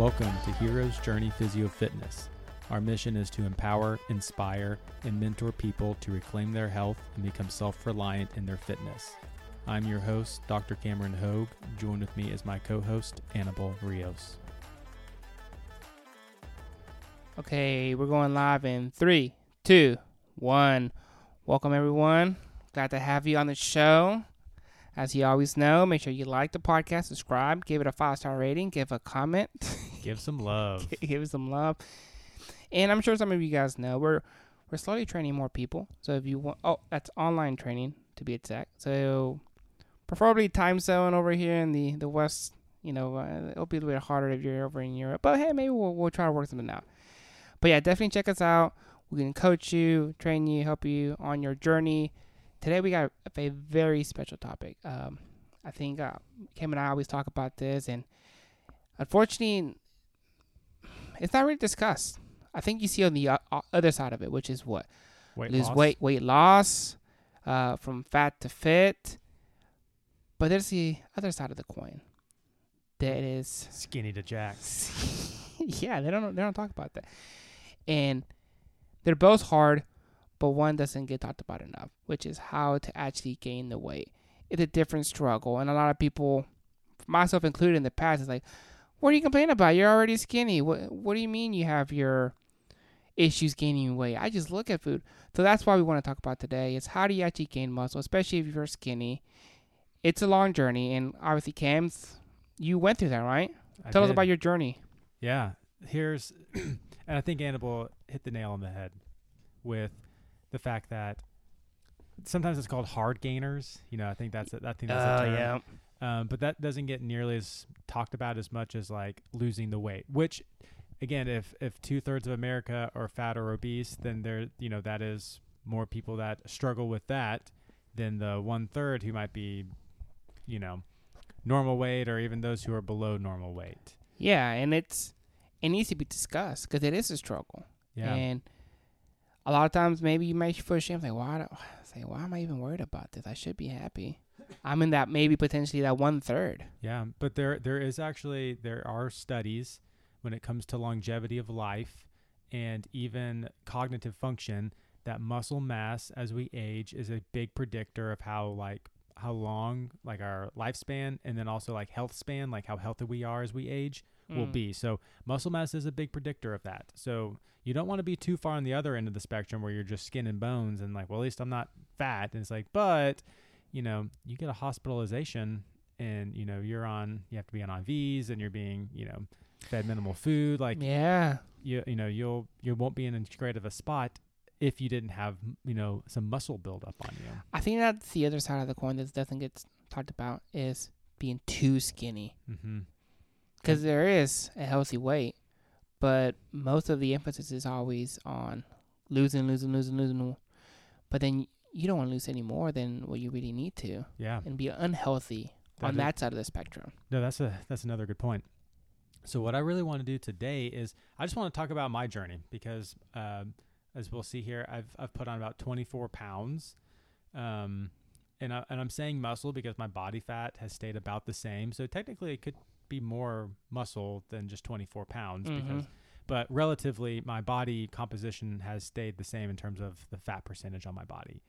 Welcome to Hero's Journey Physio Fitness. Our mission is to empower, inspire, and mentor people to reclaim their health and become self reliant in their fitness. I'm your host, Dr. Cameron Hoge. Join with me as my co host, Annabelle Rios. Okay, we're going live in three, two, one. Welcome, everyone. Glad to have you on the show. As you always know, make sure you like the podcast, subscribe, give it a five star rating, give a comment, Give some love. give some love. And I'm sure some of you guys know we're we're slowly training more people. So if you want, oh, that's online training to be exact. So preferably time zone over here in the the west. You know, uh, it'll be a little bit harder if you're over in Europe. But hey, maybe we'll we'll try to work something out. But yeah, definitely check us out. We can coach you, train you, help you on your journey. Today we got a very special topic. Um, I think uh, Kim and I always talk about this, and unfortunately, it's not really discussed. I think you see on the uh, other side of it, which is what Weight lose loss. weight, weight loss, uh, from fat to fit. But there's the other side of the coin. That is Skinny to jack. yeah, they don't they don't talk about that. And they're both hard, but one doesn't get talked about enough, which is how to actually gain the weight. It's a different struggle, and a lot of people, myself included in the past, is like, "What are you complaining about? You're already skinny. What What do you mean you have your issues gaining weight? I just look at food." So that's why we want to talk about today is how do you actually gain muscle, especially if you're skinny. It's a long journey, and obviously, Cam's, you went through that, right? I Tell us about your journey. Yeah, here's, and I think Annabelle hit the nail on the head with the fact that sometimes it's called hard gainers. You know, I think that's a, I think that's a Oh term. Um, but that doesn't get nearly as talked about as much as like losing the weight. Which, again, if if two thirds of America are fat or obese, then there you know that is more people that struggle with that than the one third who might be, you know, normal weight or even those who are below normal weight. Yeah, and it's it needs to be discussed because it is a struggle, Yeah. and a lot of times maybe you might feel ashamed, like why? Do, say why am I even worried about this? I should be happy. I'm in that maybe potentially that one third. Yeah, but there there is actually there are studies when it comes to longevity of life and even cognitive function that muscle mass as we age is a big predictor of how like how long like our lifespan and then also like health span like how healthy we are as we age will Mm. be. So muscle mass is a big predictor of that. So you don't want to be too far on the other end of the spectrum where you're just skin and bones and like, well, at least I'm not fat. And it's like, but you know, you get a hospitalization and you know you're on, you have to be on IVs and you're being, you know, fed minimal food. Like Yeah, you, you know, you'll you won't be in as great of a spot if you didn't have, you know, some muscle build up on you. I think that's the other side of the coin that doesn't get talked about is being too skinny Mm-hmm. because there is a healthy weight, but most of the emphasis is always on losing, losing, losing, losing. But then you don't want to lose any more than what you really need to. Yeah. and be unhealthy That on is- that side of the spectrum. No, that's a that's another good point. So what I really want to do today is I just want to talk about my journey because um, as we'll see here, I've I've put on about 24 pounds, um, and I, and I'm saying muscle because my body fat has stayed about the same. So technically, it could be more muscle than just 24 pounds because. But relatively, my body composition has stayed the same in terms of the fat percentage on my body.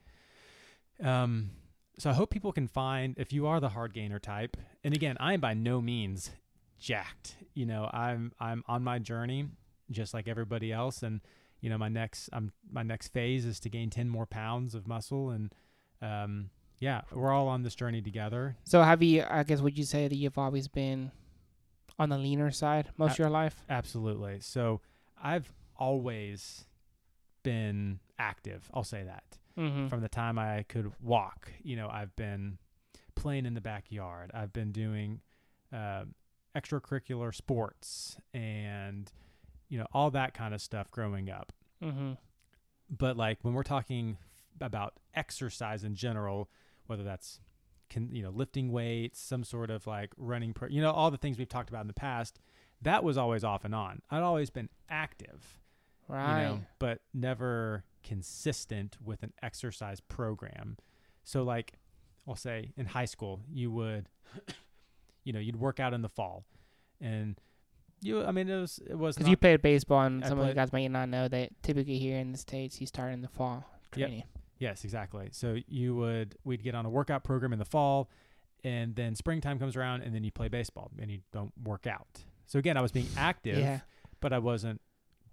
Um, so I hope people can find if you are the hard gainer type. And again, I am by no means jacked. You know, I'm I'm on my journey just like everybody else and you know, my next my next phase is to gain 10 more pounds of muscle and um yeah, we're all on this journey together. So have you? I guess would you say that you've always been on the leaner side most Uh, of your life? Absolutely. So I've always been active. I'll say that. Mm-hmm. From the time I could walk, you know, I've been playing in the backyard. I've been doing uh, extracurricular sports and you know all that kind of stuff growing up. mm-hmm. But like when we're talking about exercise in general, whether that's can you know lifting weights, some sort of like running, pro- you know, all the things we've talked about in the past, that was always off and on. I'd always been active, Right. you know, but never consistent with an exercise program. So like I'll say in high school, you would you know, you'd work out in the fall and You, I mean, it was it was Because you played baseball, and I some of you played- guys might not know that typically here in the states, you start in the fall Yep. Yes, exactly. So you would we'd get on a workout program in the fall, and then springtime comes around, and then you play baseball, and you don't work out. So again, I was being active, Yeah. but I wasn't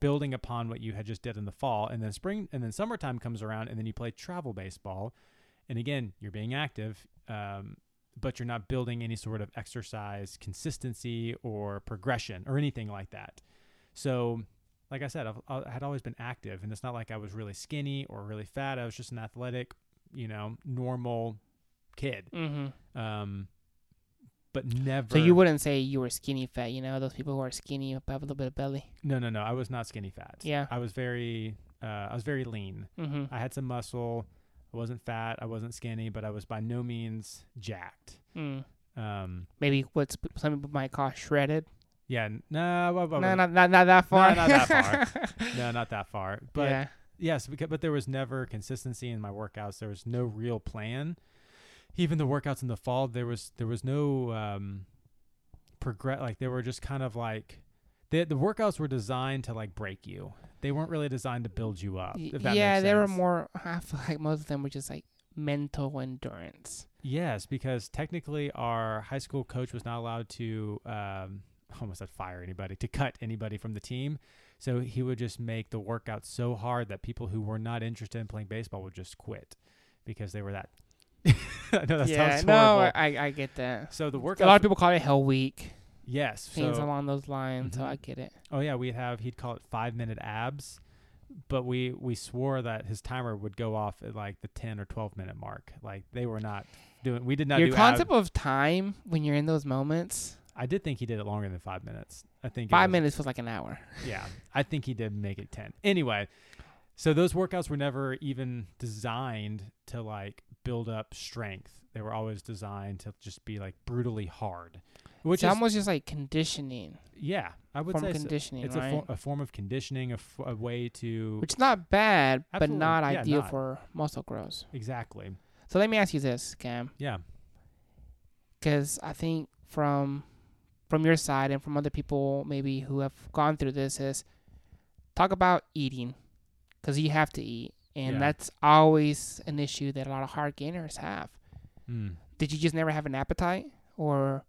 building upon what you had just did in the fall. And then spring and then summertime comes around, and then you play travel baseball, and again, you're being active, um, but you're not building any sort of exercise consistency or progression or anything like that. So, like I said, I've, I had always been active, and it's not like I was really skinny or really fat. I was just an athletic, you know, normal kid. Mm-hmm. Um, but never. So you wouldn't say you were skinny fat, you know, those people who are skinny have a little bit of belly. No, no, no. I was not skinny fat. Yeah. I was very, uh, I was very lean. Mm-hmm. I had some muscle. I wasn't fat. I wasn't skinny, but I was by no means jacked. Mm. Um, Maybe what some people might call shredded. Yeah, no, No, no, not, not, not that far. not that far. no, not that far. But yeah. yes, because, but there was never consistency in my workouts. There was no real plan. Even the workouts in the fall, there was there was no um, progress. Like they were just kind of like the the workouts were designed to like break you. They weren't really designed to build you up. Yeah, they were more. I feel like most of them were just like mental endurance. Yes, because technically our high school coach was not allowed to um almost said fire anybody, to cut anybody from the team. So he would just make the workout so hard that people who were not interested in playing baseball would just quit because they were that I know that yeah, sounds no. I I get that. so the workout. A lot of people call it Hell Week, Yes. things So along those lines. So Mhm. I get it. oh yeah, we'd have he'd call it five minute abs. But we, we swore that his timer would go off at like the ten or twelve minute mark. Like they were not doing we did not Your do ab- concept of time when you're in those moments, I did think he did it longer than five minutes. I think five was- minutes feels like an hour. Yeah, I think he did make it 10. Anyway, so those workouts were never even designed to like build up strength. They were always designed to just be like brutally hard. Which it's is almost just like conditioning, yeah, I would form say of so. conditioning, it's right? a, for, a form of conditioning, a, f- a way to Which is not bad, but not Yeah, ideal not. for muscle growth. exactly. So let me ask you this, Cam, Yeah. because I think from from your side and from other people maybe who have gone through this is talk about eating, because you have to eat, and Yeah. that's always an issue that a lot of hard gainers have. Mm. Did you just never have an appetite, or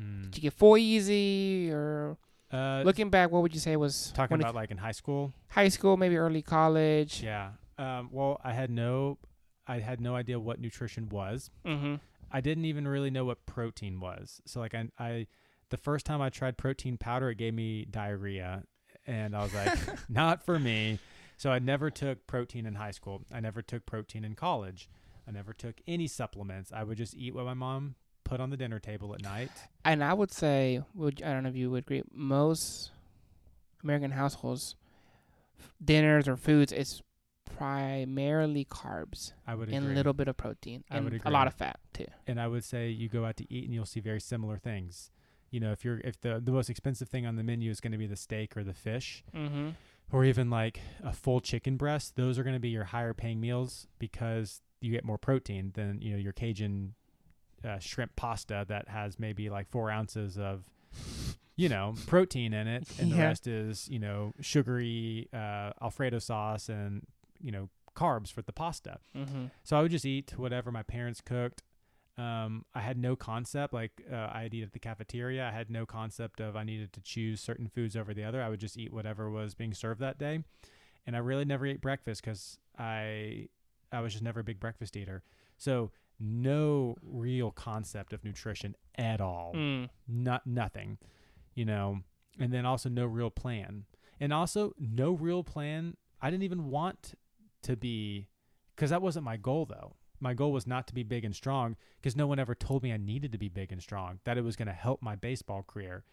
Mm. did you get full easy, or Uh, looking back, what would you say was talking about like in high school. high school, maybe early college? Yeah. Um, well, I had no, I had no idea what nutrition was. Mm-hmm. I didn't even really know what protein was. So like I, I the first time I tried protein powder, it gave me diarrhea, and I was like, not for me. So I never took protein in high school. I never took protein in college. I never took any supplements. I would just eat what my mom put on the dinner table at night. And I would say, would I don't know if you would agree, most American households, dinners or foods is primarily carbs I would and a little bit of protein I and a lot of fat too. and I would say you go out to eat and you'll see very similar things. You know, if you're if the the most expensive thing on the menu is going to be the steak or the fish, Mm-hmm. or even like a full chicken breast, those are going to be your higher paying meals because you get more protein than you know your Cajun uh, shrimp pasta that has maybe like four ounces of you know protein in it, and the rest is you know sugary uh, Alfredo sauce and you know carbs for the pasta. Mm-hmm. So I would just eat whatever my parents cooked. Um, I had no concept like uh, I'd eat at the cafeteria. I had no concept of I needed to choose certain foods over the other. I would just eat whatever was being served that day, and I really never ate breakfast because I I was just never a big breakfast eater. So no real concept of nutrition at all Mm. not nothing, you know, and then also no real plan, and also no real plan. I didn't even want to be, because that wasn't my goal though. My goal was not to be big and strong, because no one ever told me I needed to be big and strong. That it was going to help my baseball career.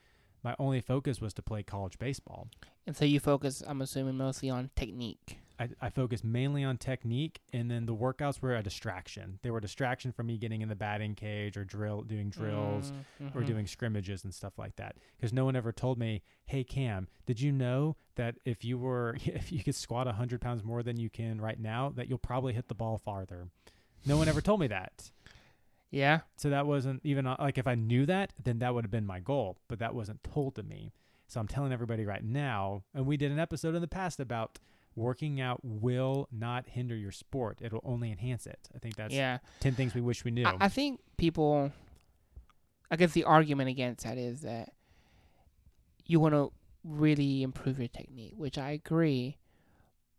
My only focus was to play college baseball. And so you focus, I'm assuming, mostly on technique. I, I focused mainly on technique, and then the workouts were a distraction. They were a distraction from me getting in the batting cage or drill, doing drills, or Mhm. doing scrimmages and stuff like that because no one ever told me hey cam did you know that if you were if you could squat 100 pounds more than you can right now that you'll probably hit the ball farther no one ever told me that Yeah. so that wasn't even uh, like if i knew that then that would have been my goal but that wasn't told to me So I'm telling everybody right now, and we did an episode in the past about working out will not hinder your sport. It'll only enhance it. I think that's yeah. 10 things we wish we knew. I, I think people. I guess the argument against that is that you want to really improve your technique, which I agree.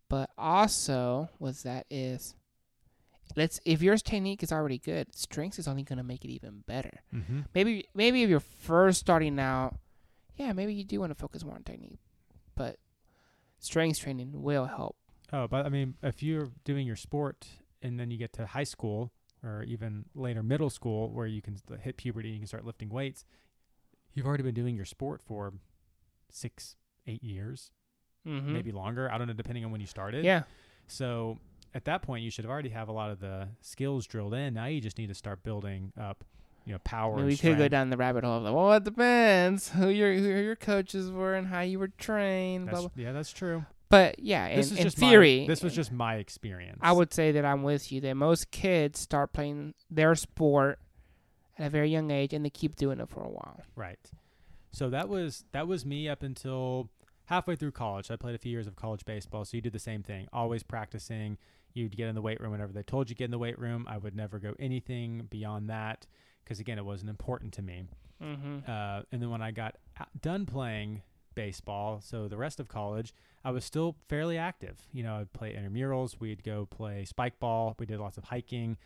But also, with that is, let's if your technique is already good, strength is only going to make it even better. mm-hmm. Maybe maybe if you're first starting out, yeah, maybe you do want to focus more on technique, but strength training will help. Oh, but I mean, if you're doing your sport and then you get to high school or even later middle school where you can hit puberty, and you can start lifting weights, you've already been doing your sport for six, eight years, Mm-hmm. maybe longer. I don't know, depending on when you started. Yeah. So at that point, you should already have a lot of the skills drilled in. Now you just need to start building up, you know, power. And we could go down the rabbit hole of like, well, it depends who your who your coaches were and how you were trained. Blah, That's, blah. yeah, that's true. But yeah, in, This is in just theory, My, this was eh, just my experience. I would say that I'm with you. That most kids start playing their sport at a very young age, and they keep doing it for a while. Right. So that was that was me up until halfway through college. I played a few years of college baseball, so you did the same thing, always practicing. You'd get in the weight room whenever they told you to get in the weight room. I would never go anything beyond that because again, it wasn't important to me. Mm-hmm. Uh, and then when I got done playing baseball, so the rest of college, I was still fairly active. You know, I'd play intramurals. We'd go play spike ball. We did lots of hiking.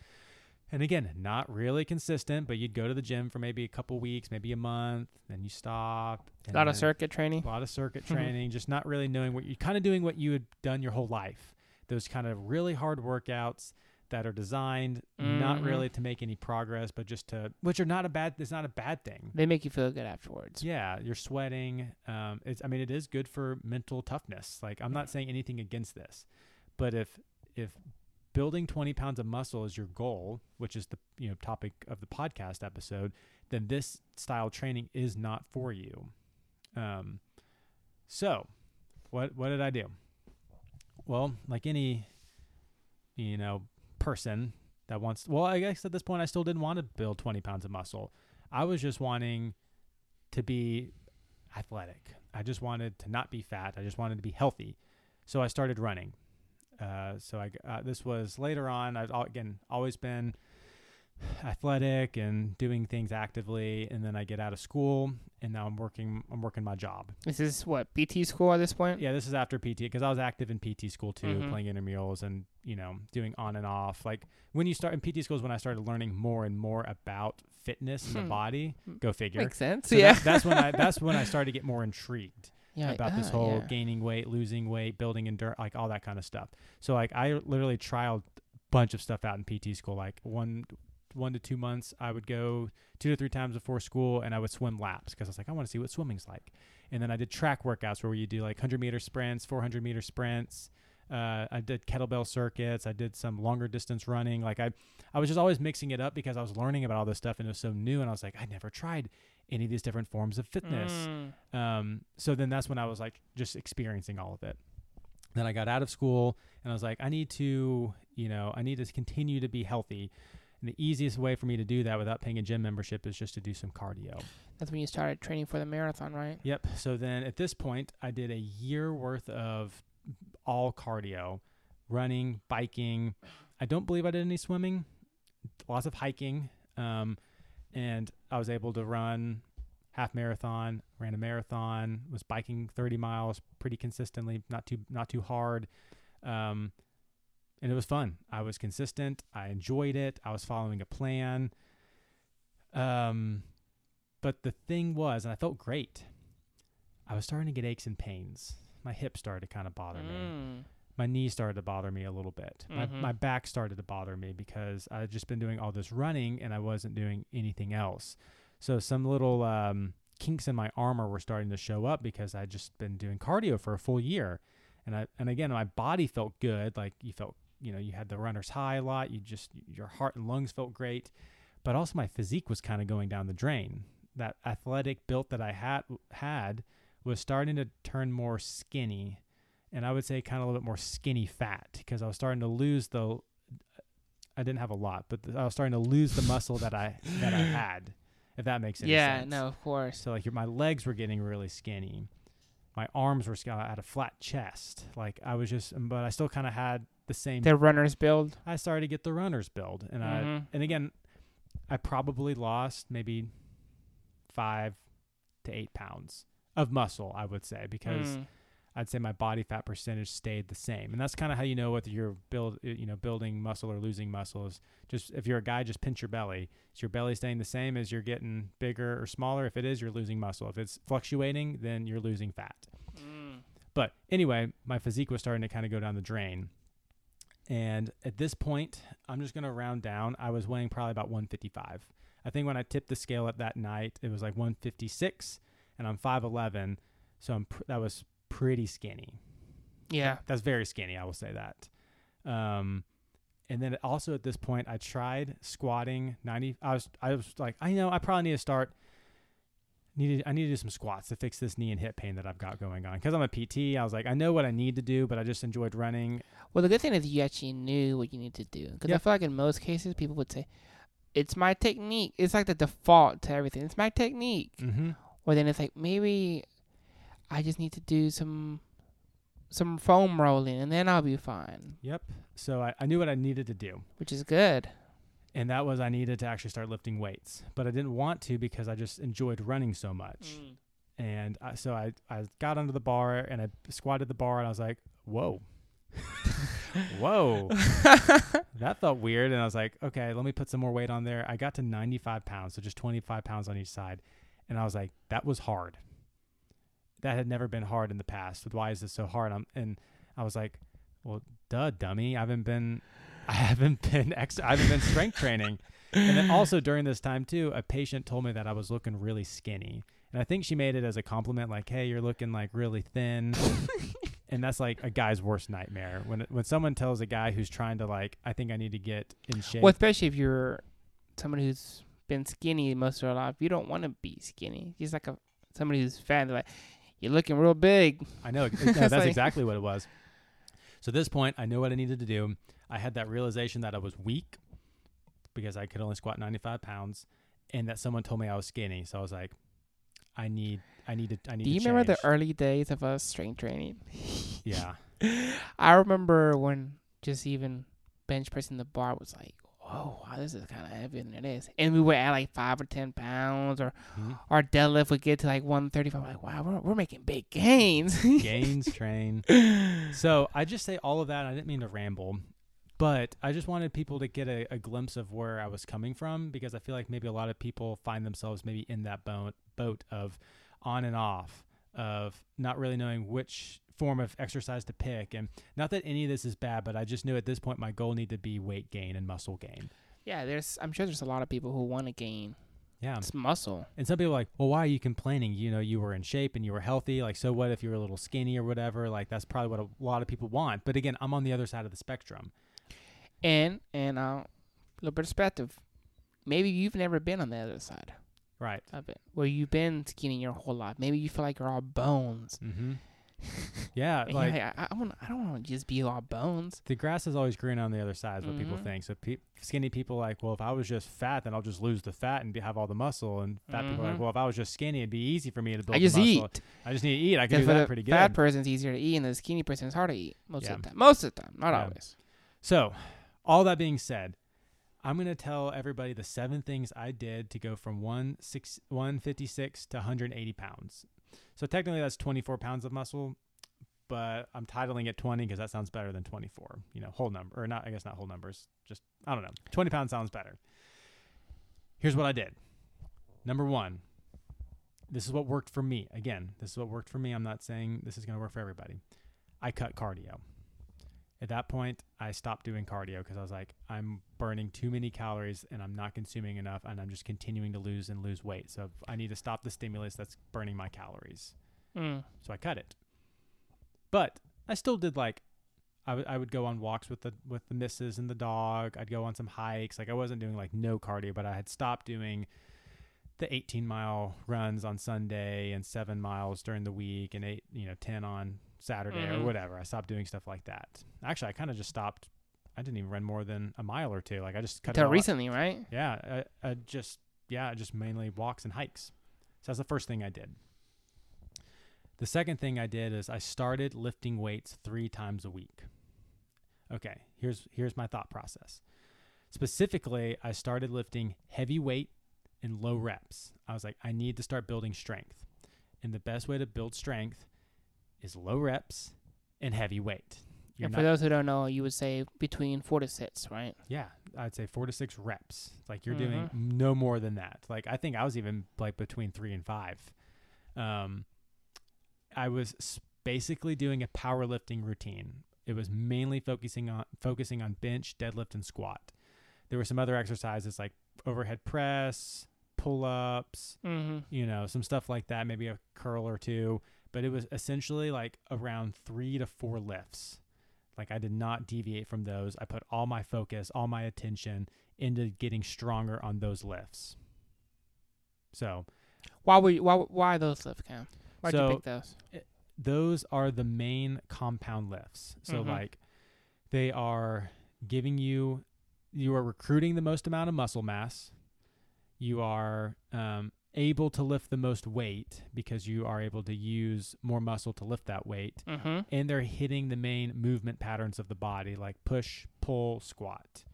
And again, not really consistent, but you'd go to the gym for maybe a couple weeks, maybe a month, then you stop. A lot of circuit training. a lot of circuit training, just not really knowing what you're kind of doing what you had done your whole life. Those kind of really hard workouts that are designed not Mhm. really to make any progress, but just to which are not a bad. It's not a bad thing. They make you feel good afterwards. Yeah, you're sweating. Um, it's I mean it is good for mental toughness. Like I'm not saying anything against this, but if if building 20 pounds of muscle is your goal, which is the you know topic of the podcast episode, then this style training is not for you. Um, so what what did I do? Well, like any you know person that wants well, I guess at this point I still didn't want to build 20 pounds of muscle. I was just wanting to be athletic. I just wanted to not be fat. I just wanted to be healthy. So I started running. Uh, so I, uh, this was later on. I've again always been athletic and doing things actively, and then I get out of school, and now I'm working. I'm working my job. This is what PT school at this point. Yeah, this is after PT because I was active in PT school too, Mhm. playing intramurals and you know doing on and off. Like when you start in PT school is when I started learning more and more about fitness in the Hmm. body. Go figure. Makes sense. So yeah. that- that's when I that's when I started to get more intrigued yeah, about this ah, whole yeah. gaining weight, losing weight, building endurance, like all that kind of stuff. So like I literally trialed a bunch of stuff out in PT school. Like one one to two months, I would go two to three times before school, and I would swim laps because I was like, I want to see what swimming's like. And then I did track workouts where you do like 100 meter sprints, 400 meter sprints. Uh, I did kettlebell circuits. I did some longer distance running. Like I, I was just always mixing it up because I was learning about all this stuff and it was so new. And I was like, I never tried any of these different forms of fitness. Mm. Um, so then that's when I was like just experiencing all of it. Then I got out of school and I was like, I need to, you know, I need to continue to be healthy. And the easiest way for me to do that without paying a gym membership is just to do some cardio. That's when you started training for the marathon, right? Yep. So then at this point, I did a year worth of all cardio, running, biking. I don't believe I did any swimming, lots of hiking. Um, and I was able to run half marathon, ran a marathon, was biking 30 miles pretty consistently, not too not too hard. Um, and it was fun. I was consistent. I enjoyed it. I was following a plan. Um, but the thing was, and I felt great. I was starting to get aches and pains. My hips started to kind of bother me. Mm. My knees started to bother me a little bit. Mhm. My, my back started to bother me because I had just been doing all this running and I wasn't doing anything else. So some little um, kinks in my armor were starting to show up because I'd just been doing cardio for a full year. And I and again my body felt good. Like you felt you know, you had the runner's high a lot. You just your heart and lungs felt great. But also my physique was kind of going down the drain. That athletic built that I had had was starting to turn more skinny and I would say kind of a little bit more skinny fat because I was starting to lose the I didn't have a lot, but I was starting to lose the muscle that I that I had. if that makes any yeah, sense. Yeah, no, of course. So like your, my legs were getting really skinny. My arms were. I had a flat chest. Like I was just, but I still kind of had the same. The runner's build. I started to get the runner's build, and I Mhm. and again, I probably lost maybe five to eight pounds of muscle. I would say because Mm. I'd say my body fat percentage stayed the same, and that's kind of how you know whether you're build uh, you know building muscle or losing muscle is just if you're a guy, just pinch your belly. Is your belly staying the same as you're getting bigger or smaller? If it is, you're losing muscle. If it's fluctuating, then you're losing fat. Mm. But anyway, my physique was starting to kind of go down the drain. And at this point, I'm just going to round down. I was weighing probably about 155. I think when I tipped the scale at that night, it was like 156, and I'm 5'11. So I'm pr- that was pretty skinny. Yeah. That's very skinny, I will say that. Um, and then also at this point, I tried squatting 90. I was I was like, I know I probably need to start. Needed I need to do some squats to fix this knee and hip pain that I've got going on. Because I'm a PT, I was like, I know what I need to do, but I just enjoyed running. Well, the good thing is you actually knew what you need to do. Because. I feel like in most cases, people would say, it's my technique. It's like the default to everything. It's my technique. Mm-hmm. Or then it's like, maybe I just need to do some some foam rolling and then I'll be fine, Yep. So I, I knew what I needed to do. which is good. And that was I needed to actually start lifting weights. But I didn't want to because I just enjoyed running so much. Hmm. And I, so I, I got under the bar and I squatted the bar and I was like, whoa. whoa. that felt weird. And I was like, okay, let me put some more weight on there. I got to 95 pounds, so just 25 pounds on each side. And I was like, that was hard. That had never been hard in the past. Why is this so hard? I'm, and I was like, well, duh, dummy. I haven't been, I haven't been ex- I haven't been strength training. And then also during this time too, a patient told me that I was looking really skinny. And I think she made it as a compliment, like, "Hey, you're looking like really thin," and that's like a guy's worst nightmare. When when someone tells a guy who's trying to like, "I think I need to get in shape," Well, especially if you're someone who's been skinny most of their life, you don't want to be skinny. Just like a somebody who's fat, they're like, you're looking real big. I know. no, that's like- exactly what it was. So at this point, I knew what I needed to do. I had that realization that I was weak because I could only squat 95 pounds, and that someone told me I was skinny. So I was like, I need, I need to, I need Do you to remember change. the early days of us strength training? yeah. I remember when just even bench pressing the bar was like, whoa, wow, this is kind of heavier than it is. And we were at like five or 10 pounds, or Mhm. our deadlift would get to like 135. Like, wow, we're, we're making big gains. Gains train. So I just say all of that. I didn't mean to ramble, but I just wanted people to get a, a glimpse of where I was coming from because I feel like maybe a lot of people find themselves maybe in that boat boat of on and off of not really knowing which form of exercise to pick. And not that any of this is bad but i just knew at this point my goal needed to be weight gain and muscle gain. Yeah, there's. I'm sure there's a lot of people who want to gain yeah. s- muscle. and some people are like well why are you complaining? You know you were in shape and you were healthy. Like so what if you were a little skinny or whatever? Like that's probably what a lot of people want. But again i'm on the other side of the spectrum And and uh, a little perspective. Maybe you've never been on the other side right of it, where you've been skinny your whole life. Maybe you feel like you're all bones. mm-hmm yeah like like, I, I, want, I don't want to just be all bones. the grass is always greener on the other side is what people Mhm. think so pe- skinny people like well if i was just fat then i'll just lose the fat and be, have all the muscle and fat people are like well if i was just skinny it'd be easy for me to build muscle. I the just muscle eat. i just need to eat i can do that pretty fat person's easier to eat, and the skinny person's hard to eat most Yeah. of the time. Most of the time, not Yeah. always. so all that being said i'm going to tell everybody the seven things i did to go from 1 six, 156 to 180 pounds. So technically that's 24 pounds of muscle but i'm titling it 20 because that sounds better than 24 you know whole number or not i guess not whole numbers just i don't know. 20 pounds sounds better. Here's what i did. Number one this is what worked for me. Again this is what worked for me. I'm not saying this is going to work for everybody. I cut cardio at that point i stopped doing cardio because i was like i'm burning too many calories and i'm not consuming enough and i'm just continuing to lose and lose weight so i need to stop the stimulus that's burning my calories Mm. so I cut it. But I still did like I, w- I would go on walks with the with the missus and the dog. I'd go on some hikes. Like I wasn't doing like no cardio, but I had stopped doing the 18 mile runs on Sunday and 7 miles during the week and 8, you know, 10 on Saturday Mhm. or whatever. I stopped doing stuff like that. Actually, I kind of just stopped I didn't even run more than a mile or two. Like I just cut Until recently, right? Yeah, I, I just yeah, just mainly walks and hikes. So that's the first thing I did. The second thing I did is I started lifting weights three times a week. Okay, here's here's my thought process. Specifically, I started lifting heavy weight in low reps. I was like, I need to start building strength. And the best way to build strength is low reps and heavy weight. You're and for not- those who don't know, you would say between four to six, right? yeah, I'd say four to six reps. Like you're doing no more than that. Like I think I was even like between three and five. Um, I was basically doing a powerlifting routine. It was mainly focusing on focusing on bench, deadlift, and squat. There were some other exercises like overhead press, pull ups, Mm-hmm. you know, some stuff like that, maybe a curl or two. But it was essentially like around three to four lifts. Like I did not deviate from those. I put all my focus, all my attention into getting stronger on those lifts. So Why were you, why why those lift cam? Why'd So- you pick those? those are the main compound lifts. So Mhm. like they are giving you you are recruiting the most amount of muscle mass. You are um, able to lift the most weight because you are able to use more muscle to lift that weight. Mm-hmm. And they're hitting the main movement patterns of the body, like push, pull, squat.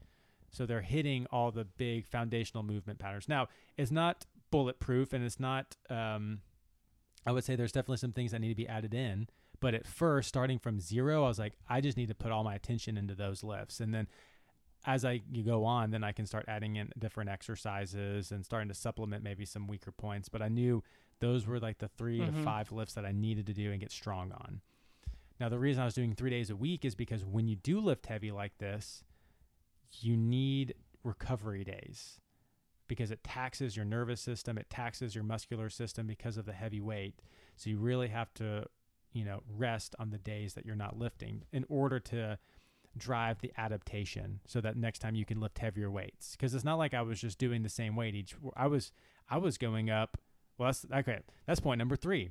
So they're hitting all the big foundational movement patterns. Now, it's not bulletproof and it's not um, I would say there's definitely some things that need to be added in. But at first, starting from zero, I was like, I just need to put all my attention into those lifts. And then as I you go on, then I can start adding in different exercises and starting to supplement maybe some weaker points. But I knew those were like the 3 to Mhm. five lifts that I needed to do and get strong on. Now, the reason I was doing three days a week is because when you do lift heavy like this, you need recovery days because it taxes your nervous system, it taxes your muscular system because of the heavy weight. So you really have to, you know, rest on the days that you're not lifting in order to drive the adaptation so that next time you can lift heavier weights. Because it's not like I was just doing the same weight each I was I was going up well that's okay that's point number 3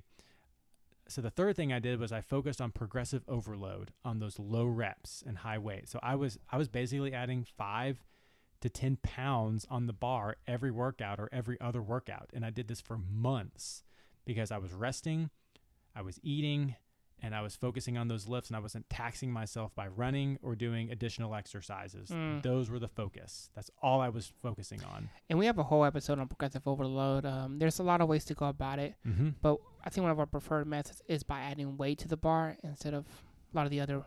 so the third thing I did was I focused on progressive overload on those low reps and high weight. So I was I was basically adding 5 to 10 pounds on the bar every workout or every other workout. And I did this for months because I was resting I was eating and I was focusing on those lifts and I wasn't taxing myself by running or doing additional exercises. Mm. Those were the focus. That's all I was focusing on. And we have a whole episode on progressive overload. Um, there's a lot of ways to go about it, Mm-hmm. but I think one of our preferred methods is by adding weight to the bar instead of a lot of the other.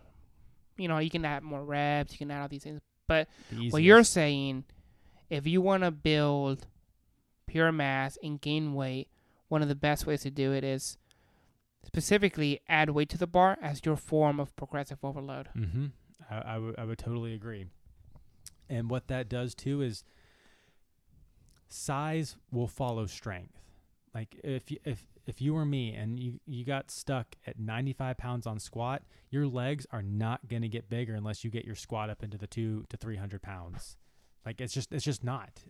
You know, you can add more reps, you can add all these things. But what you're saying, if you want to build pure mass and gain weight, one of the best ways to do it is specifically add weight to the bar as your form of progressive overload. Mm-hmm. I, I would would totally agree. And what that does too is size will follow strength. Like if you, if if you were me and you you got stuck at 95 pounds on squat, your legs are not going to get bigger unless you get your squat up into the two to 300 pounds. Like it's just it's just not.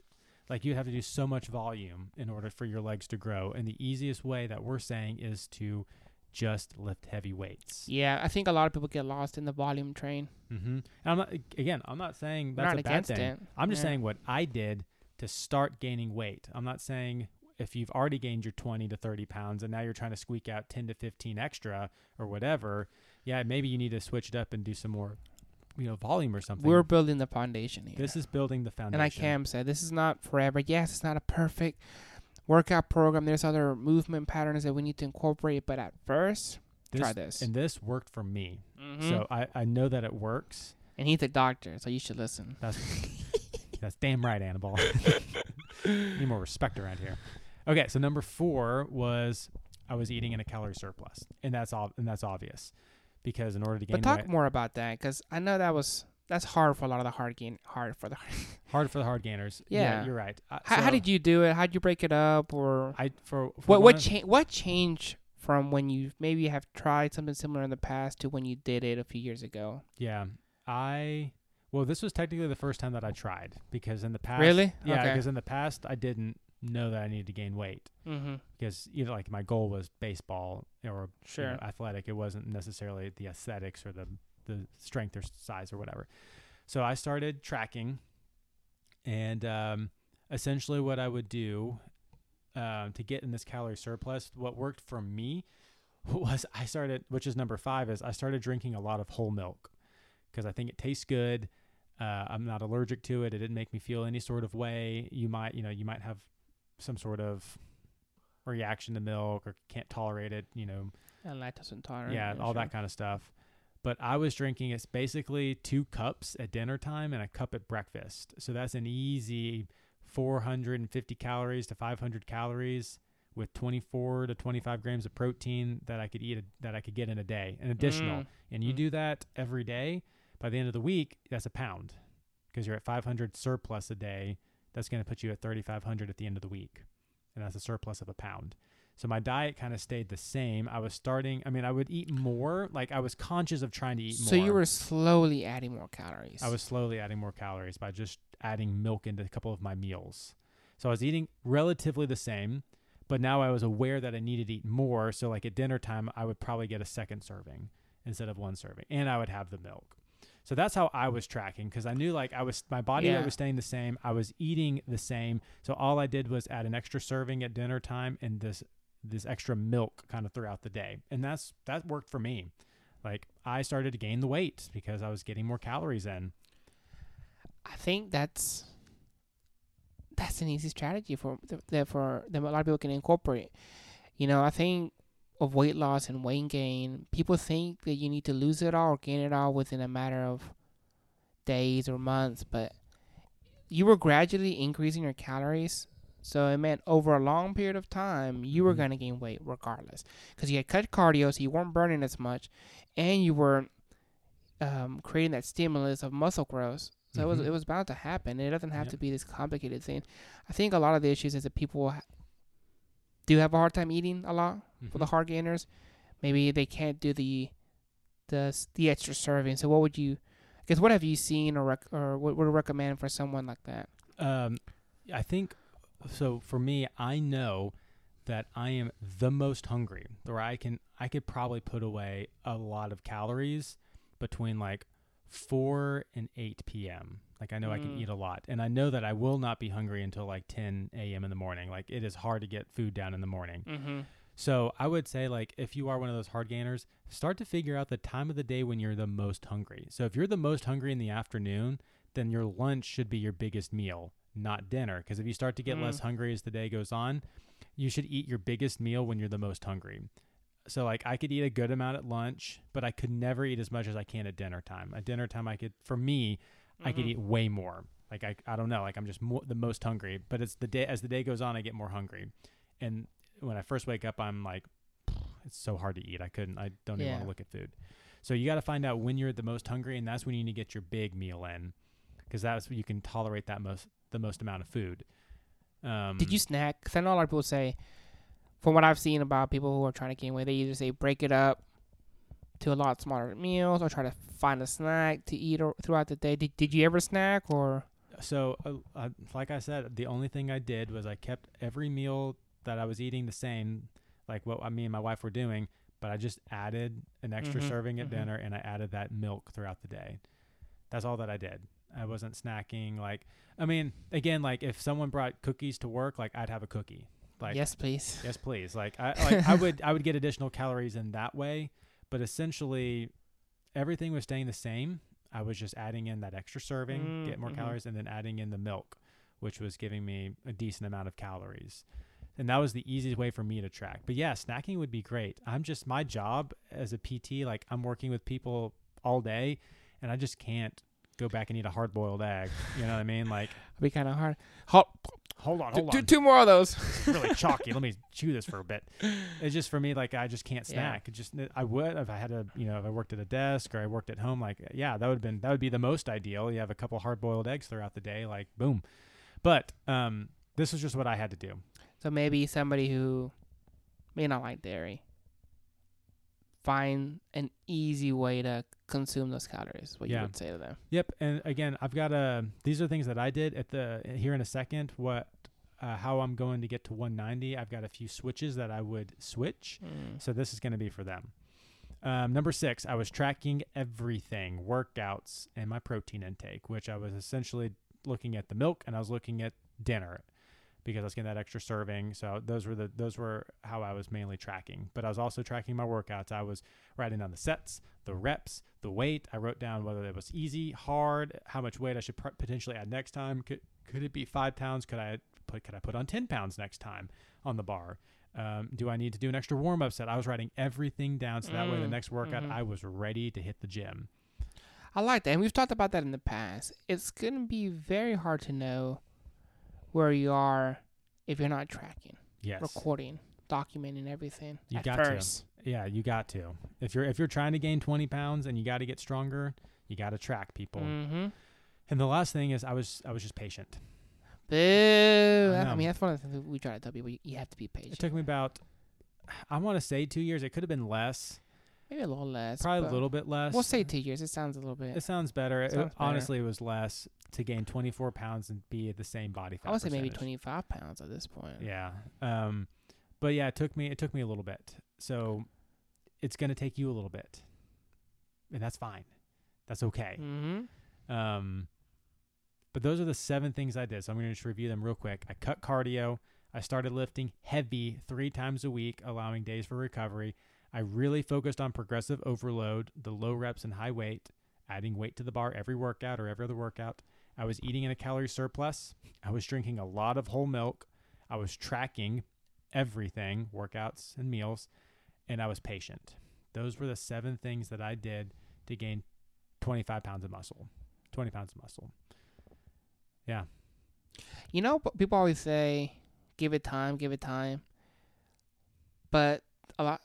Like you have to do so much volume in order for your legs to grow. And the easiest way that we're saying is to just lift heavy weights. Yeah, I think a lot of people get lost in the volume train. Mm-hmm. And I'm not again. I'm not saying that's not a bad thing. it. I'm just Yeah. saying what I did to start gaining weight. I'm not saying if you've already gained your 20 to 30 pounds and now you're trying to squeak out 10 to 15 extra or whatever. Yeah, maybe you need to switch it up and do some more, you know, volume or something. We're building the foundation here. this is building the foundation. and like Cam said, this is not forever. Yes, it's not a perfect workout program. There's other movement patterns that we need to incorporate, but at first, try this. And this worked for me. Mhm. So I, I know that it works. and he's a doctor, so you should listen. That's that's damn right, Annabelle. Need more respect around here. Okay, so number four was I was eating in a calorie surplus, and that's all, and that's obvious because in order to gain But talk weight, more about that, because I know that was that's hard for a lot of the hard gain, hard for the. hard for the hard gainers. Yeah. you're right. Uh, how, how did you do it? How would you break it up, or I for, for what what change what changed from when you maybe have tried something similar in the past to when you did it a few years ago? Yeah, I well, this was technically the first time that I tried because in the past, Really? yeah, Okay. because in the past I didn't know that I needed to gain weight Mm-hmm. because you know like my goal was baseball or you know, athletic. It wasn't necessarily the aesthetics or the the strength or size or whatever. So I started tracking, and um, essentially what I would do um, to get in this calorie surplus, what worked for me was I started, which is number five, is I started drinking a lot of whole milk because I think it tastes good. Uh, I'm not allergic to it. It didn't make me feel any sort of way. You might, you know, you might have some sort of reaction to milk or can't tolerate it, you know, And lactose intolerant. yeah, all that kind of stuff. But I was drinking it's basically two cups at dinner time and a cup at breakfast. So that's an easy 450 calories to 500 calories with 24 to 25 grams of protein that I could eat a, that I could get in a day, an additional. Mm. And you Mm. do that every day. By the end of the week, that's a pound because you're at 500 surplus a day. That's going to put you at 3,500 at the end of the week, and that's a surplus of a pound. So my diet kind of stayed the same. I was starting. I mean, I would eat more. Like I was conscious of trying to eat more. So you were slowly adding more calories. I was slowly adding more calories by just adding milk into a couple of my meals. So I was eating relatively the same, but now I was aware that I needed to eat more. So like at dinner time, I would probably get a second serving instead of one serving, and I would have the milk. So that's how I was tracking because I knew like I was my body weight Yeah. was staying the same. I was eating the same. So all I did was add an extra serving at dinner time and this this extra milk kind of throughout the day, and that's that worked for me. Like I started to gain the weight because I was getting more calories in. I think that's that's an easy strategy for for that a lot of people can incorporate. You know, I think of weight loss and weight gain, people think that you need to lose it all or gain it all within a matter of days or months, but you were gradually increasing your calories. So it meant over a long period of time, you were Mhm. going to gain weight regardless. Because you had cut cardio, so you weren't burning as much, and you were um, creating that stimulus of muscle growth. So it was Mhm. it was bound to happen. It doesn't have Yep. to be this complicated thing. I think a lot of the issues is that people do you have a hard time eating a lot for the Mhm. hard gainers. Maybe they can't do the the the extra serving. So what would you? I guess what have you seen or rec- or what would recommend for someone like that? Um, I think so. For me, I know that I am the most hungry, where I can I could probably put away a lot of calories between like four and eight p.m. Like I know I can Mm. eat a lot, and I know that I will not be hungry until like ten a.m. in the morning. Like it is hard to get food down in the morning. Mm-hmm. So I would say like if you are one of those hard gainers, start to figure out the time of the day when you're the most hungry. So if you're the most hungry in the afternoon, then your lunch should be your biggest meal, not dinner. Because if you start to get less Mm. hungry as the day goes on, you should eat your biggest meal when you're the most hungry. So like I could eat a good amount at lunch, but I could never eat as much as I can at dinner time. At dinner time, I could for me, I could Mhm. eat way more. Like I, I don't know, like I'm just more, the most hungry. But it's the day as the day goes on, I get more hungry. And when I first wake up, I'm like, it's so hard to eat. I couldn't. I don't even want to look at food. So you got to find out when you're the most hungry, and that's when you need to get your big meal in, because that's when you can tolerate that most the most amount of food. Um, Did you snack? Because I know a lot of people say, from what I've seen about people who are trying to gain weight, they either say break it up to a lot smaller meals or try to find a snack to eat or throughout the day. Did, did you ever snack or? So, uh, uh, like I said, the only thing I did was I kept every meal that I was eating the same, like what I me and my wife were doing, but I just added an extra Mhm, serving at mhm. dinner and I added that milk throughout the day. That's all that I did. I wasn't snacking. Like, I mean, again, like if someone brought cookies to work, like I'd have a cookie. Like, yes, please. yes, please. Like, I like I would I would get additional calories in that way, but essentially, everything was staying the same. I was just adding in that extra serving, Mm, get more mhm. calories, and then adding in the milk, which was giving me a decent amount of calories. And that was the easiest way for me to track. But yeah, snacking would be great. I'm just my job as a PT, like I'm working with people all day, and I just can't go back and eat a hard boiled egg. You know what I mean? Like, It'd be kind of hard. Hold, hold on, hold do on. two more of those. Really chalky. Let me chew this for a bit. It's just for me, like I just can't Yeah. snack. It just I would if I had a you know if I worked at a desk or I worked at home. Like yeah, that would have been that would be the most ideal. You have a couple hard boiled eggs throughout the day, like boom. But um, this was just what I had to do. So maybe somebody who may not like dairy find an easy way to consume those calories. What Yeah. you would say to them. Yep, and again, I've got a. These are things that I did at the here in a second. What, uh, how I'm going to get to 190. I've got a few switches that I would switch. Mm. So this is going to be for them. Um, number six, I was tracking everything, workouts, and my protein intake, which I was essentially looking at the milk and I was looking at dinner because I was getting that extra serving. So those were the those were how I was mainly tracking. But I was also tracking my workouts. I was writing down the sets, the reps, the weight. I wrote down whether it was easy, hard, how much weight I should pr- potentially add next time. Could could it be five pounds? Could I put could I put on ten pounds next time on the bar? Um, do I need to do an extra warm up set? I was writing everything down so that way the Mm, next workout mhm. I was ready to hit the gym. I like that, and we've talked about that in the past. It's gonna be very hard to know where you are if you're not tracking, Yes. recording, documenting everything You at got to. Yeah, you got to. If you're if you're trying to gain 20 pounds and you got to get stronger, you got to track people. Mm-hmm. And the last thing is I was I was just patient. Boo! I, know. mean, that's one of the things we try to tell people. You, have to be patient. It took me about I want to say 2 years. It could have been less. Maybe a little less. Probably a little bit less. We'll say two years. It sounds a little bit. It sounds better. It- Sounds better. honestly, it was less to gain 24 pounds and be at the same body fat. I would say maybe 25 pounds at this point. Yeah. Um, but yeah, it took me it took me a little bit. So it's gonna take you a little bit, and that's fine. That's okay. Mm-hmm. Um, but those are the seven things I did. So I'm gonna just review them real quick. I cut cardio. I started lifting heavy three times a week, allowing days for recovery. I really focused on progressive overload, the low reps and high weight, adding weight to the bar every workout or every other workout. I was eating in a calorie surplus. I was drinking a lot of whole milk. I was tracking everything, workouts and meals, and I was patient. Those were the seven things that I did to gain 25 pounds of muscle. 20 pounds of muscle. Yeah. You know, people always say, "Give it time, give it time," but a lot,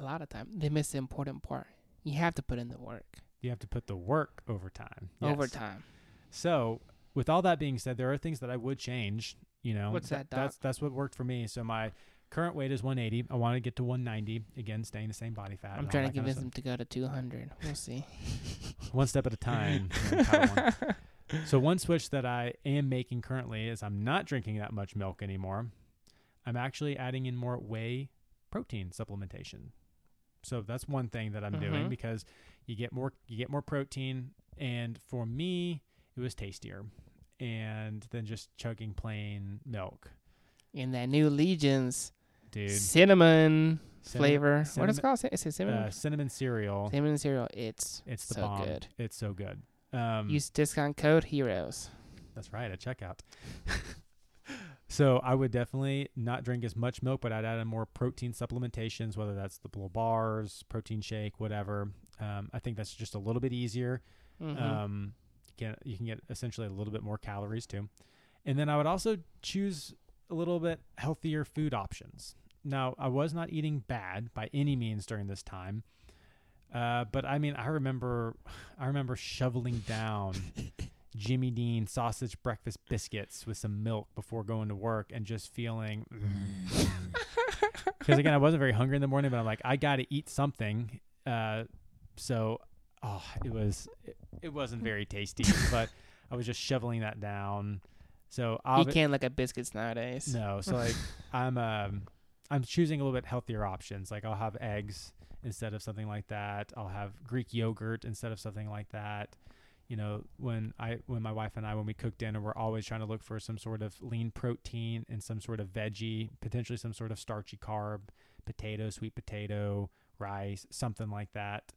a lot of time they miss the important part. You have to put in the work You have to put the work over time. Yes. over time. So, with all that being said, there are things that I would change. You know, What's that, Doc? That's that's what worked for me. So my current weight is 180. I want to get to 190. Again, staying the same body fat. I'm trying to that kind of convince them to go to 200. We'll see. one step at a time. you know, Padawan. so one switch that I am making currently is I'm not drinking that much milk anymore. I'm actually adding in more whey protein supplementation. So that's one thing that I'm doing Mhm. because you get more you get more protein and for me it was tastier and than just chugging plain milk. In that new Legion's Dude, cinnamon, Cinnamon- flavor. what is it called? Is it cinnamon? uh, cinnamon cereal. cinnamon cereal. It's It's the so bomb. good. It's so good. Um, Use discount code Heroes. That's right, at checkout. so I would definitely not drink as much milk, but I'd add in more protein supplementations, whether that's the little bars, protein shake, whatever. Um, I think that's just a little bit easier. Mhm. Um, you, can, you can get essentially a little bit more calories too. And then I would also choose a little bit healthier food options. Now, I was not eating bad by any means during this time. Uh, but I mean, I remember, I remember shoveling down Jimmy Dean sausage breakfast biscuits with some milk before going to work, and just feeling. Because again, I wasn't very hungry in the morning, but I'm like, I got to eat something. Uh, so, oh, it was, it, it wasn't very tasty, but I was just shoveling that down. So you I'll can't look at biscuits nowadays. no, so like I'm um I'm choosing a little bit healthier options. Like I'll have eggs instead of something like that. I'll have Greek yogurt instead of something like that. You know, when I when my wife and I when we cook dinner, we're always trying to look for some sort of lean protein and some sort of veggie, potentially some sort of starchy carb, potato, sweet potato, rice, something like that.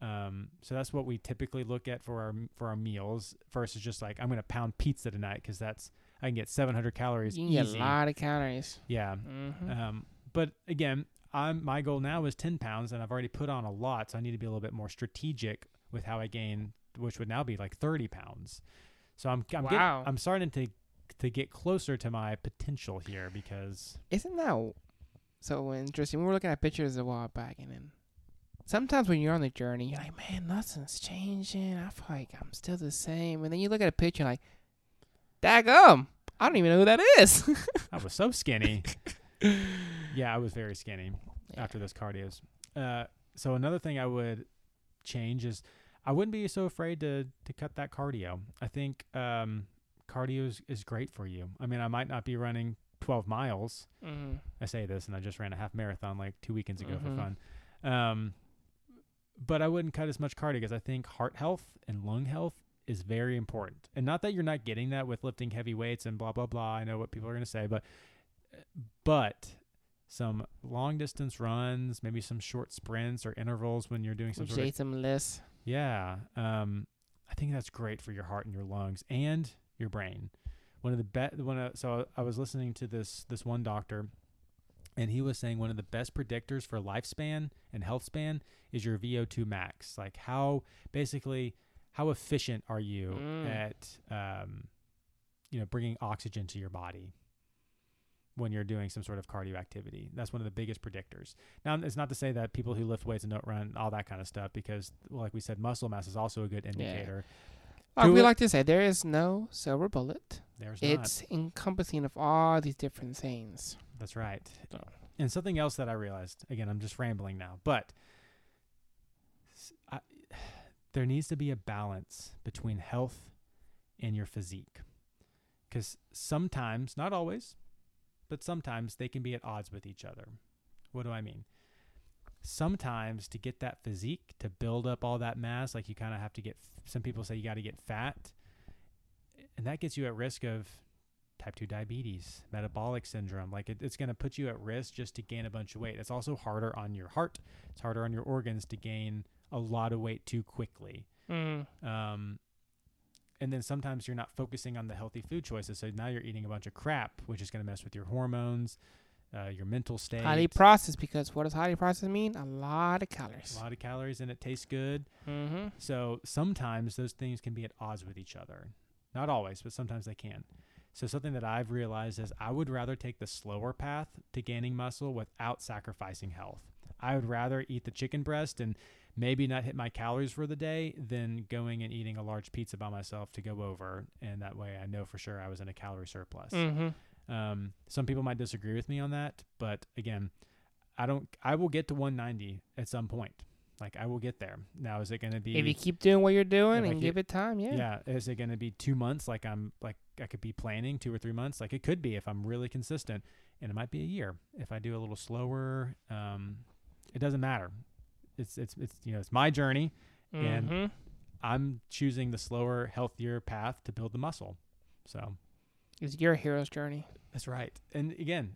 Um, so that's what we typically look at for our for our meals versus just like I'm gonna pound pizza tonight because that's I can get 700 calories You get a lot of calories. Yeah. Mm-hmm. Um, but again, I'm my goal now is 10 pounds, and I've already put on a lot, so I need to be a little bit more strategic with how I gain, which would now be like 30 pounds. So I'm I'm getting- I'm starting to to get closer to my potential here because Isn't that so interesting? We were looking at pictures a while back, and then sometimes when you're on the journey, you're like, man, nothing's changing. I feel like I'm still the same. And then you look at a picture, like, daggum, I don't even know who that is. I was so skinny. yeah, I was very skinny after those cardios. Uh, so another thing I would change is I wouldn't be so afraid to to cut that cardio. I think um, cardio is, is great for you. I mean, I might not be running 12 miles. Mm-hmm. I say this, and I just ran a half marathon like two weekends ago Mhm. for fun. Um, but I wouldn't cut as much cardio because I think heart health and lung health is very important. And not that you're not getting that with lifting heavy weights and blah blah blah. I know what people are going to say, but but some long distance runs, maybe some short sprints or intervals when you're doing some sort of Jason Liss. Yeah. Um, I think that's great for your heart and your lungs and your brain. One of the best. One of, so I was listening to this this one doctor, and he was saying one of the best predictors for lifespan and health span is your VO2 max. Like how basically how efficient are you Mm. at um, you know bringing oxygen to your body when you're doing some sort of cardio activity. That's one of the biggest predictors. Now, it's not to say that people who lift weights and don't run all that kind of stuff, because, like we said, muscle mass is also a good indicator. Who- we like to say, there is no silver bullet. There's not. It's encompassing of all these different things. That's right. So. And something else that I realized, again, I'm just rambling now, but I, there needs to be a balance between health and your physique. Because sometimes, not always, but sometimes they can be at odds with each other. What do I mean? Sometimes to get that physique, to build up all that mass, like you kind of have to get, some people say you got to get fat, and that gets you at risk of type 2 diabetes, metabolic syndrome. Like it, it's going to put you at risk just to gain a bunch of weight. It's also harder on your heart. It's harder on your organs to gain a lot of weight too quickly. Mm. Um, and then sometimes you're not focusing on the healthy food choices. So now you're eating a bunch of crap, which is going to mess with your hormones, uh, your mental state. Highly processed because what does highly processed mean? A lot of calories. a lot of calories and it tastes good. Mm-hmm. So sometimes those things can be at odds with each other. Not always, but sometimes they can. So something that I've realized is I would rather take the slower path to gaining muscle without sacrificing health. I would rather eat the chicken breast and maybe not hit my calories for the day than going and eating a large pizza by myself to go over and that way I know for sure I was in a calorie surplus. Mm-hmm. Um, some people might disagree with me on that, but again, I don't. I will get to 190 at some point. Like I will get there. Now, is it going to be? If you keep doing what you're doing and keep- give it time, yeah. yeah. Is it going to be two months? Like I'm like I could be planning two or three months. Like it could be if I'm really consistent, and it might be a year if I do a little slower. Um, it doesn't matter. It's it's it's you know it's my journey. and- Mm-hmm. I'm choosing the slower, healthier path to build the muscle. So It's your hero's journey. That's right. And again,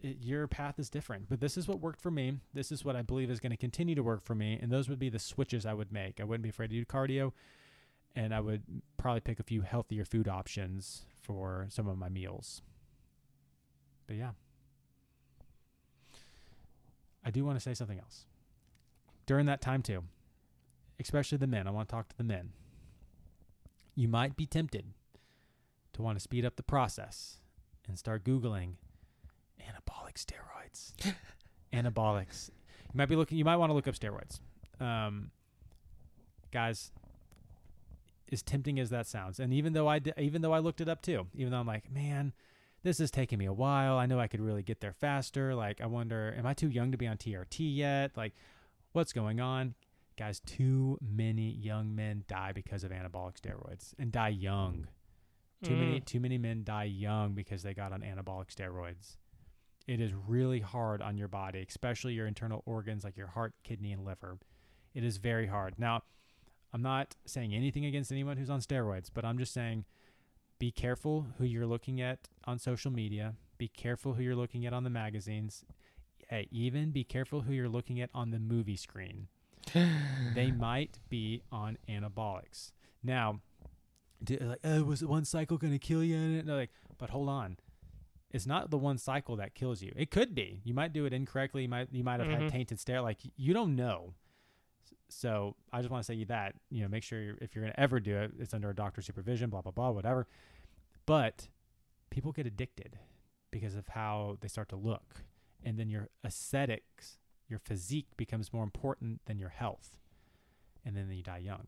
it, your path is different, but this is what worked for me. This is what I believe is going to continue to work for me. And those would be the switches I would make. I wouldn't be afraid to do cardio, and I would probably pick a few healthier food options for some of my meals. But yeah, I do want to say something else. During that time, too, especially the men, I want to talk to the men. You might be tempted to want to speed up the process and start Googling anabolic steroids. Anabolics. You might be looking. You might want to look up steroids. Um, guys, as tempting as that sounds, and even though I even though I looked it up too, even though I'm like, man, this is taking me a while. I know I could really get there faster. Like, I wonder, am I too young to be on TRT yet? Like, what's going on? Guys, too many young men die because of anabolic steroids and die young. Too many Mm. too many men die young because they got on anabolic steroids. It is really hard on your body, especially your internal organs like your heart, kidney, and liver. It is very hard. Now, I'm not saying anything against anyone who's on steroids, but I'm just saying be careful who you're looking at on social media. Be careful who you're looking at on the magazines. Hey, even be careful who you're looking at on the movie screen they might be on anabolics. Now, do, like, oh, was one cycle going to kill you? And they're like, but hold on, it's not the one cycle that kills you. It could be. You might do it incorrectly. You might you might have Mhm. had tainted steroid. Like you don't know. So I just want to say that you know make sure you're, if you're going to ever do it, it's under a doctor's supervision. Blah blah blah, whatever. But people get addicted because of how they start to look, and then your aesthetics, your physique becomes more important than your health, and then you die young.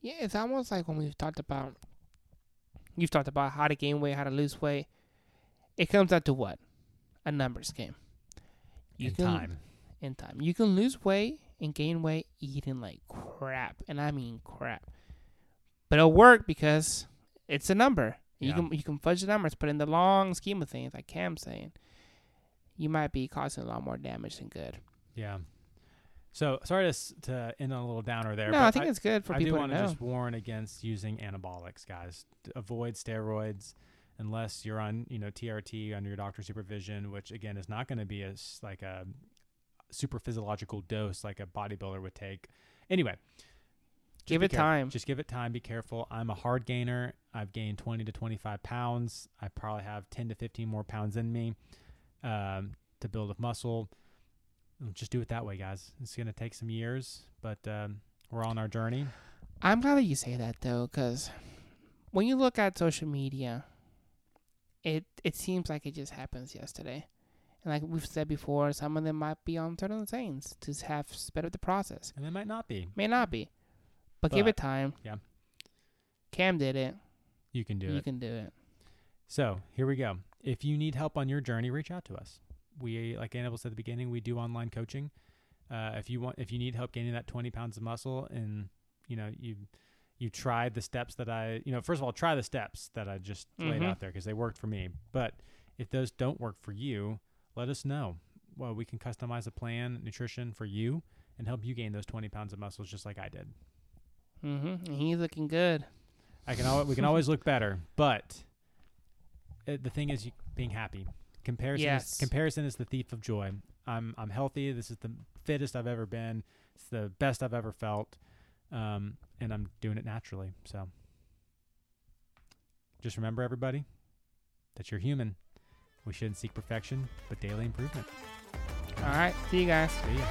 Yeah, it's almost like when we've talked about, you've talked about how to gain weight, how to lose weight. It comes down to what? A numbers game. You in can- time. In time, you can lose weight and gain weight eating like crap, and I mean crap. But it'll work because it's a number. You Yeah. can you can fudge the numbers, but in the long scheme of things, like Cam's saying, you might be causing a lot more damage than good. Yeah. So sorry to, to end on a little downer there. no, but I think it's good for I do people to want know. to just warn against using anabolics, guys. Avoid steroids unless you're on, you know, TRT under your doctor's supervision, which again is not going to be as like a super physiological dose like a bodybuilder would take. Anyway, Give it careful. time. Just give it time. Be careful. I'm a hard gainer. I've gained 20 to 25 pounds. I probably have 10 to 15 more pounds in me um, to build up muscle. Just do it that way, guys. It's going to take some years, but um, we're on our journey. I'm glad that you say that though, because when you look at social media, it it seems like it just happens yesterday. And like we've said before, some of them might be on certain things to have sped up the process. And they might not be. May not be, but, give it time. yeah. Cam did it. You can do you it. You can do it. So here we go. If you need help on your journey, reach out to us. We, like Annabelle said at the beginning, we do online coaching. Uh, if you want, if you need help gaining that 20 pounds of muscle, and you know you you tried the steps that I, you know, first of all, try the steps that I just laid Mhm. out there because they worked for me. But if those don't work for you, let us know. Well, we can customize a plan, nutrition for you, and help you gain those 20 pounds of muscles just like I did. Mm-hmm. He's looking good. I can always, we can always look better, but the thing is you, being happy. Comparison Yes. is, comparison is the thief of joy. I'm I'm healthy. This is the fittest I've ever been. It's the best I've ever felt, um, and I'm doing it naturally. So just remember, everybody, that you're human. We shouldn't seek perfection, but daily improvement. All right. See you guys. See ya.